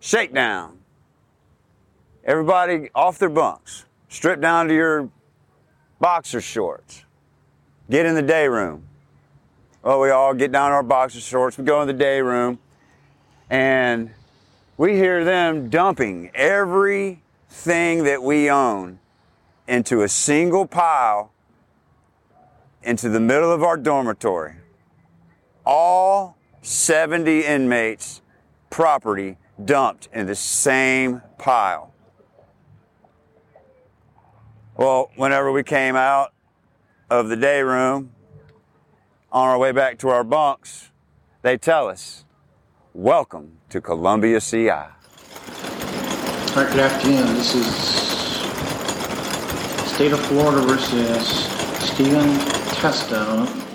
shakedown. Everybody off their bunks, strip down to your boxer shorts, get in the day room. Well, we all get down our boxer shorts, we go in the day room, and we hear them dumping everything that we own into a single pile into the middle of our dormitory. All 70 inmates' property dumped in the same pile. Well, whenever we came out of the day room on our way back to our bunks, they tell us, Welcome to Columbia CI. All right, good afternoon. This is State of Florida versus Stephen Testa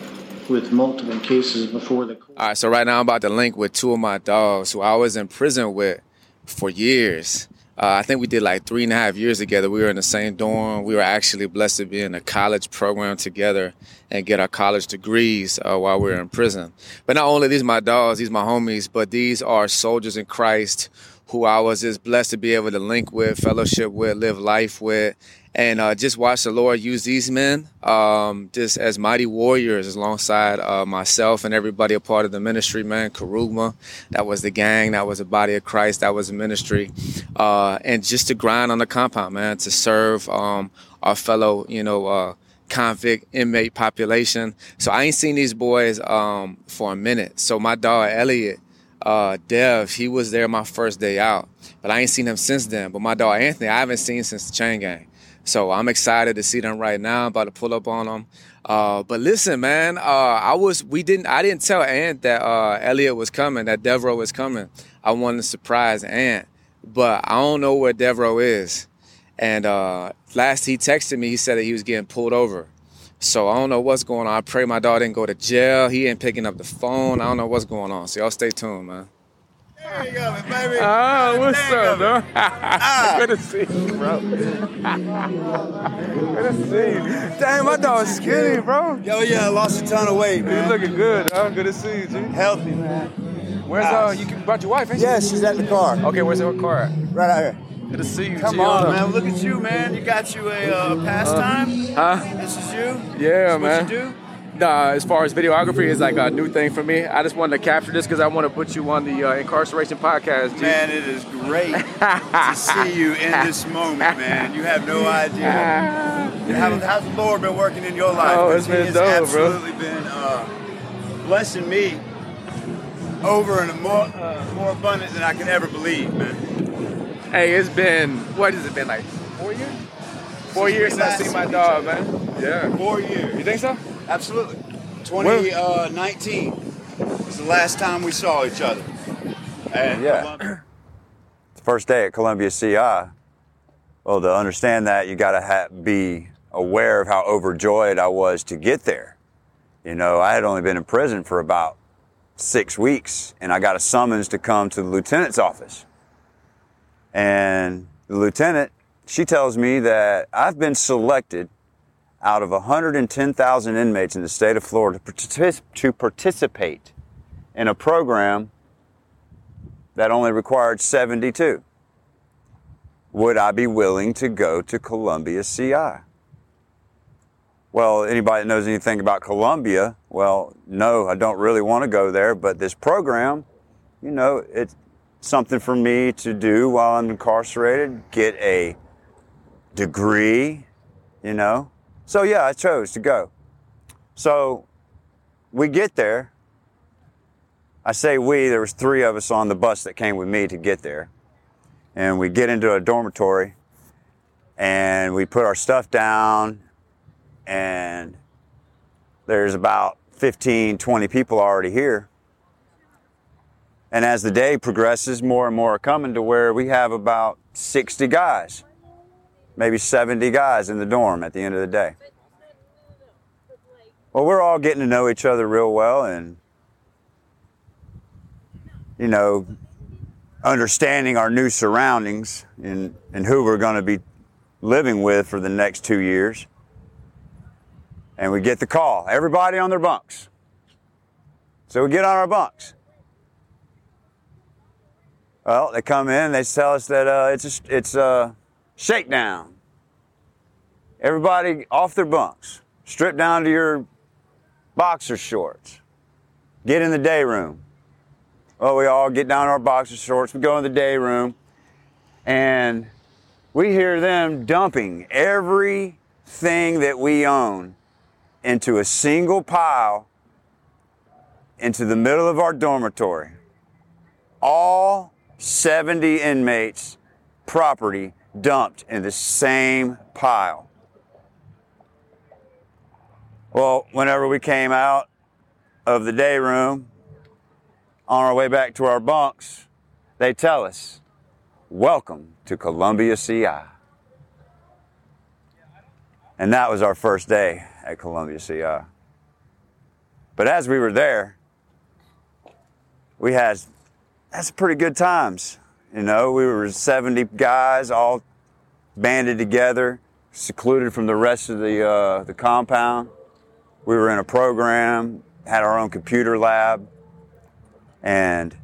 with multiple cases before the court. All right, so right now I'm about to link with two of my dogs who I was in prison with for years. Uh, I think we did like three and a half years together. We were in the same dorm. We were actually blessed to be in a college program together and get our college degrees uh, while we were in prison. But not only these my dogs, these my homies, but these are soldiers in Christ who I was just blessed to be able to link with, fellowship with, live life with, and uh, just watch the Lord use these men um, just as mighty warriors alongside uh, myself and everybody a part of the ministry, man. Kerygma, that was the gang, that was the body of Christ, that was the ministry. Uh, and just to grind on the compound, man, to serve um, our fellow, you know, uh, convict inmate population. So I ain't seen these boys um, for a minute. So my dog, Elliot, uh, Dev, he was there my first day out, but I ain't seen him since then. But my dog Anthony, I haven't seen since the chain gang. So I'm excited to see them right now. I'm about to pull up on them. Uh, but listen, man, uh, I was we didn't I didn't tell Ant that uh, Elliot was coming, that Devro was coming. I wanted to surprise Ant, but I don't know where Devro is. And uh, last he texted me, he said that he was getting pulled over. So I don't know what's going on. I pray my dog didn't go to jail. He ain't picking up the phone. I don't know what's going on. So y'all stay tuned, man. There you go, baby. Oh, what's There you up, go. dog? Ah. Good to see you, bro. good to see you. Dang, my dog's skinny, bro. Yo, yeah, I lost a ton of weight, man. You man. looking good, dog. Good to see you, G. healthy, man. Where's uh, ah. you brought your wife, ain't Yeah, she's at the car. Okay, where's her car at? Right out here. Good to see you, Come on, man. Look at you, man. You got you a uh, pastime. Huh? This is you. Yeah, This man. What you do? Nah, as far as videography is like a new thing for me. I just wanted to capture this because I want to put you on the uh, incarceration podcast, G. Man, it is great to see you in this moment, man. You have no idea. How, how's the Lord been working in your life? Oh, it's been dope, has bro. absolutely been uh, blessing me over and more, uh, more abundant than I could ever believe, man. Hey, it's been what has it been like four years? Four Since years since I last see seen my each dog, other. man. Yeah. Four years. You think so? Absolutely. 2019 uh, was the last time we saw each other. And Yeah. the First day at Columbia CI. Well, to understand that, you got to ha- be aware of how overjoyed I was to get there. You know, I had only been in prison for about six weeks, and I got a summons to come to the lieutenant's office. And the lieutenant, she tells me that I've been selected out of 110,000 inmates in the state of Florida to participate in a program that only required 72. Would I be willing to go to Columbia CI? Well, anybody that knows anything about Columbia, well, no, I don't really want to go there, but this program, you know, it's something for me to do while I'm incarcerated, get a degree, you know. So, yeah, I chose to go. So, we get there. I say we, there was three of us on the bus that came with me to get there. And we get into a dormitory and we put our stuff down and there's about 15, 20 people already here. And as the day progresses, more and more are coming to where we have about 60 guys, maybe 70 guys in the dorm at the end of the day. Well, we're all getting to know each other real well and, you know, understanding our new surroundings and, and who we're going to be living with for the next two years. And we get the call everybody on their bunks. So we get on our bunks. Well, they come in, they tell us that uh, it's a, it's a shakedown. Everybody off their bunks, strip down to your boxer shorts, get in the day room. Well, we all get down to our boxer shorts, we go in the day room, and we hear them dumping everything that we own into a single pile into the middle of our dormitory. All 70 inmates' property dumped in the same pile. Well, whenever we came out of the day room on our way back to our bunks, they tell us, Welcome to Columbia CI. And that was our first day at Columbia CI. But as we were there, we had, some pretty good times. You know, we were 70 guys all banded together, secluded from the rest of the, uh, the compound. We were in a program, had our own computer lab, and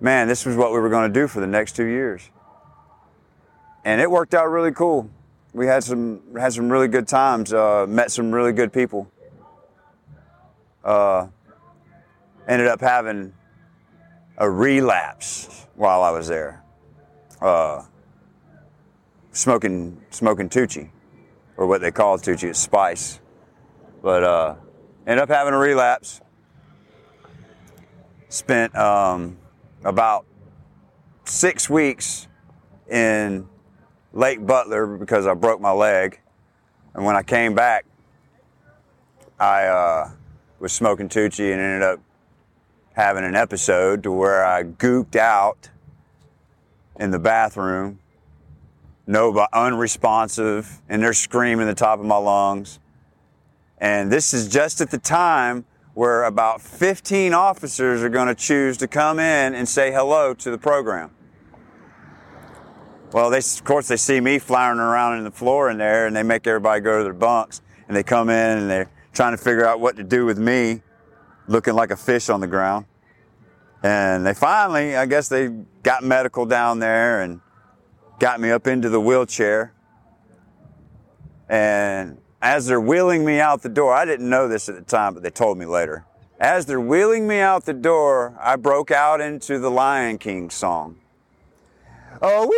man, this was what we were going to do for the next two years. And it worked out really cool. We had some had some really good times. Uh, met some really good people. Uh, ended up having a relapse while I was there. Uh, smoking smoking Tucci, or what they call Tucci, it's spice. But uh, ended up having a relapse. Spent um, about six weeks in Lake Butler because I broke my leg. And when I came back, I uh, was smoking Tucci and ended up having an episode to where I gooked out in the bathroom, no unresponsive, and they're screaming the top of my lungs. And this is just at the time where about 15 officers are going to choose to come in and say hello to the program. Well, they, of course, they see me flying around in the floor in there and they make everybody go to their bunks and they come in and they're trying to figure out what to do with me looking like a fish on the ground. And they finally, I guess they got medical down there and got me up into the wheelchair. And as they're wheeling me out the door, I didn't know this at the time, but they told me later. As they're wheeling me out the door, I broke out into the Lion King song. Oh, wee,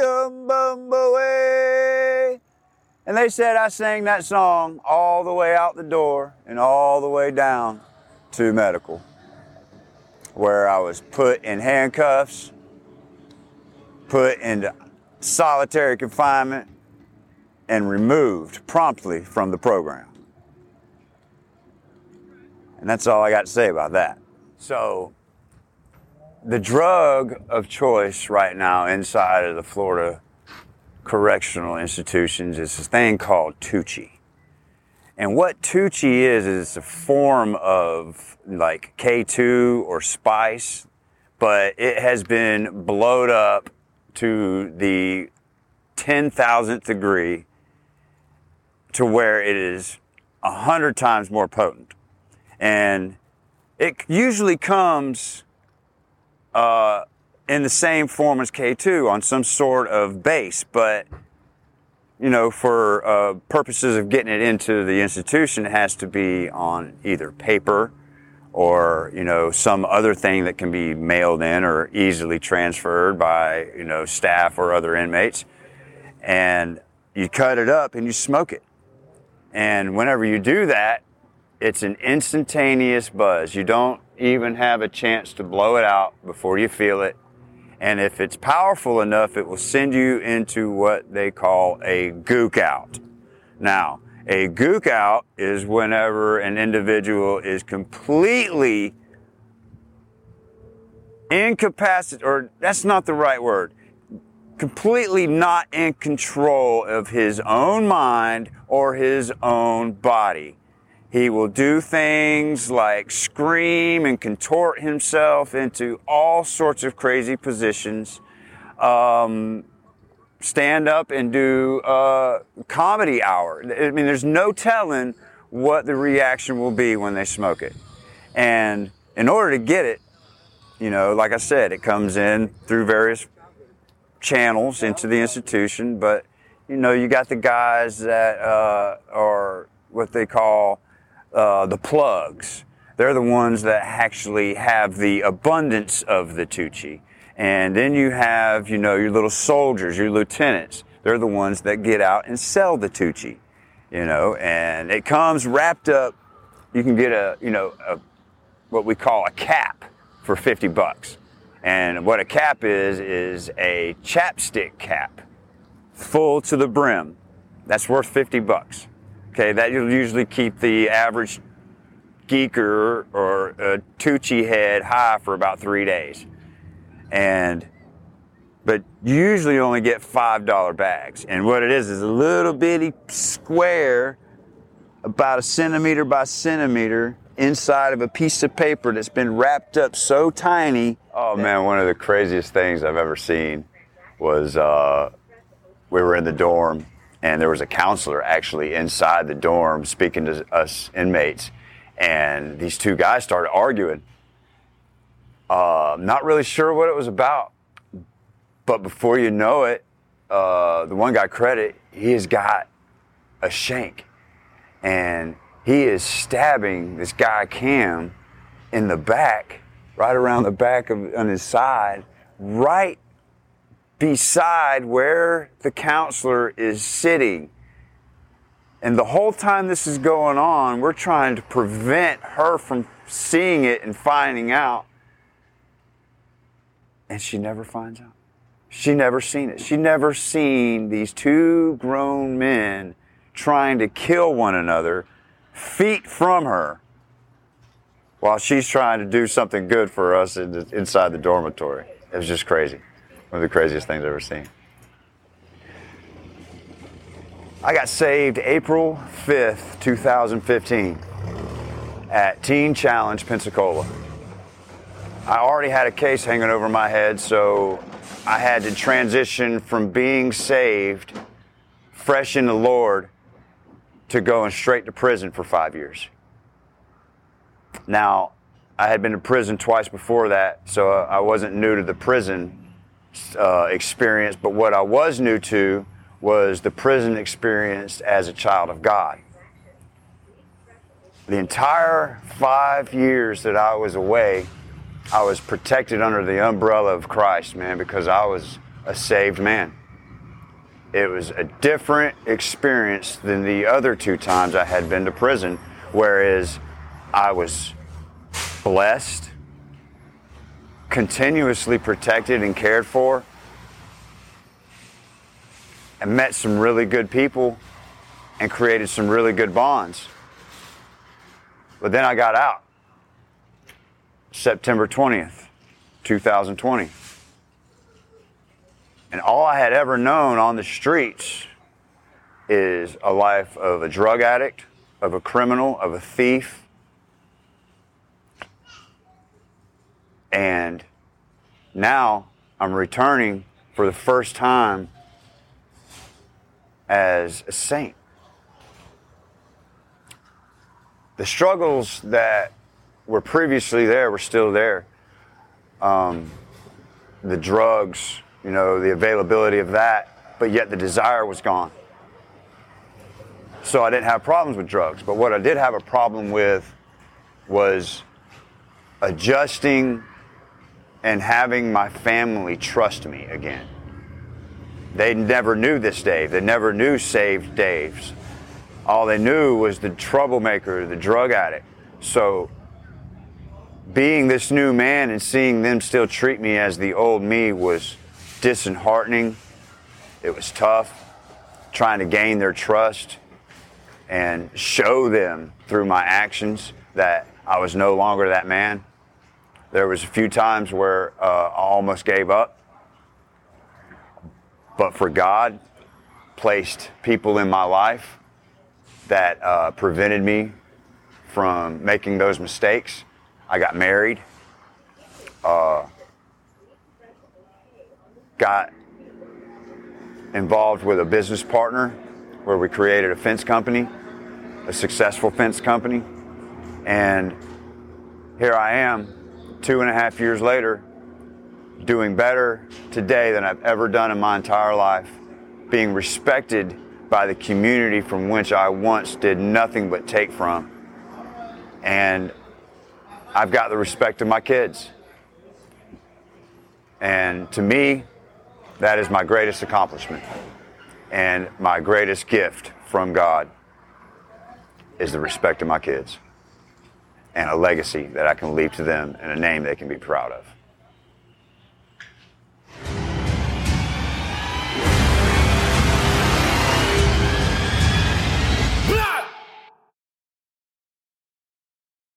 wee, um, bum, away. And they said I sang that song all the way out the door and all the way down to medical, where I was put in handcuffs, put into solitary confinement, and removed promptly from the program. And that's all I got to say about that. So, the drug of choice right now inside of the Florida correctional institutions is this thing called Tucci. And what Tucci is, is a form of like K2 or spice, but it has been blowed up to the 10,000th degree to where it is a hundred times more potent. And it usually comes uh, in the same form as K2 on some sort of base, but you know, for uh, purposes of getting it into the institution, it has to be on either paper or you know some other thing that can be mailed in or easily transferred by you know staff or other inmates. And you cut it up and you smoke it. And whenever you do that, it's an instantaneous buzz. You don't even have a chance to blow it out before you feel it. And if it's powerful enough, it will send you into what they call a gook out. Now, a gook out is whenever an individual is completely incapacitated, or that's not the right word completely not in control of his own mind or his own body. He will do things like scream and contort himself into all sorts of crazy positions, um, stand up and do a comedy hour. I mean, there's no telling what the reaction will be when they smoke it. And in order to get it, you know, like I said, it comes in through various channels into the institution, but you know, you got the guys that uh, are what they call uh, the plugs. They're the ones that actually have the abundance of the Tucci. And then you have, you know, your little soldiers, your lieutenants. They're the ones that get out and sell the Tucci, you know, and it comes wrapped up. You can get a, you know, a, what we call a cap for 50 bucks. And what a cap is, is a chapstick cap full to the brim. That's worth 50 bucks. Okay, that will usually keep the average geeker or a Tucci head high for about three days. And but you usually only get five dollar bags. And what it is is a little bitty square, about a centimeter by centimeter, inside of a piece of paper that's been wrapped up so tiny. Oh man, one of the craziest things I've ever seen was uh, we were in the dorm and there was a counselor actually inside the dorm speaking to us inmates. And these two guys started arguing. Uh, not really sure what it was about. But before you know it, uh, the one guy credit, he has got a shank. And he is stabbing this guy Cam in the back, right around the back of on his side, right beside where the counselor is sitting. And the whole time this is going on, we're trying to prevent her from seeing it and finding out. And she never finds out. She never seen it. She never seen these two grown men trying to kill one another feet from her while she's trying to do something good for us inside the dormitory. It was just crazy. One of the craziest things I've ever seen. I got saved April 5th, 2015 at Teen Challenge, Pensacola. I already had a case hanging over my head, so I had to transition from being saved, fresh in the Lord, to going straight to prison for five years. Now, I had been to prison twice before that, so I wasn't new to the prison uh, experience, but what I was new to was the prison experience as a child of God. The entire five years that I was away, I was protected under the umbrella of Christ, man, because I was a saved man. It was a different experience than the other two times I had been to prison, whereas I was blessed continuously protected and cared for. And met some really good people and created some really good bonds. But then I got out September 20th, 2020. And all I had ever known on the streets is a life of a drug addict, of a criminal, of a thief, And now I'm returning for the first time as a saint. The struggles that were previously there were still there. Um, the drugs, you know, the availability of that, but yet the desire was gone. So I didn't have problems with drugs. But what I did have a problem with was adjusting and having my family trust me again. They never knew this Dave. They never knew saved Dave's. All they knew was the troublemaker, the drug addict. So being this new man and seeing them still treat me as the old me was disheartening. It was tough trying to gain their trust and show them through my actions that I was no longer that man. There was a few times where uh, I almost gave up, but for God placed people in my life that uh, prevented me from making those mistakes. I got married, uh, got involved with a business partner where we created a fence company, a successful fence company, and here I am two and a half years later, doing better today than I've ever done in my entire life, being respected by the community from which I once did nothing but take from. And I've got the respect of my kids. And to me, that is my greatest accomplishment and my greatest gift from God is the respect of my kids and a legacy that I can leave to them and a name they can be proud of.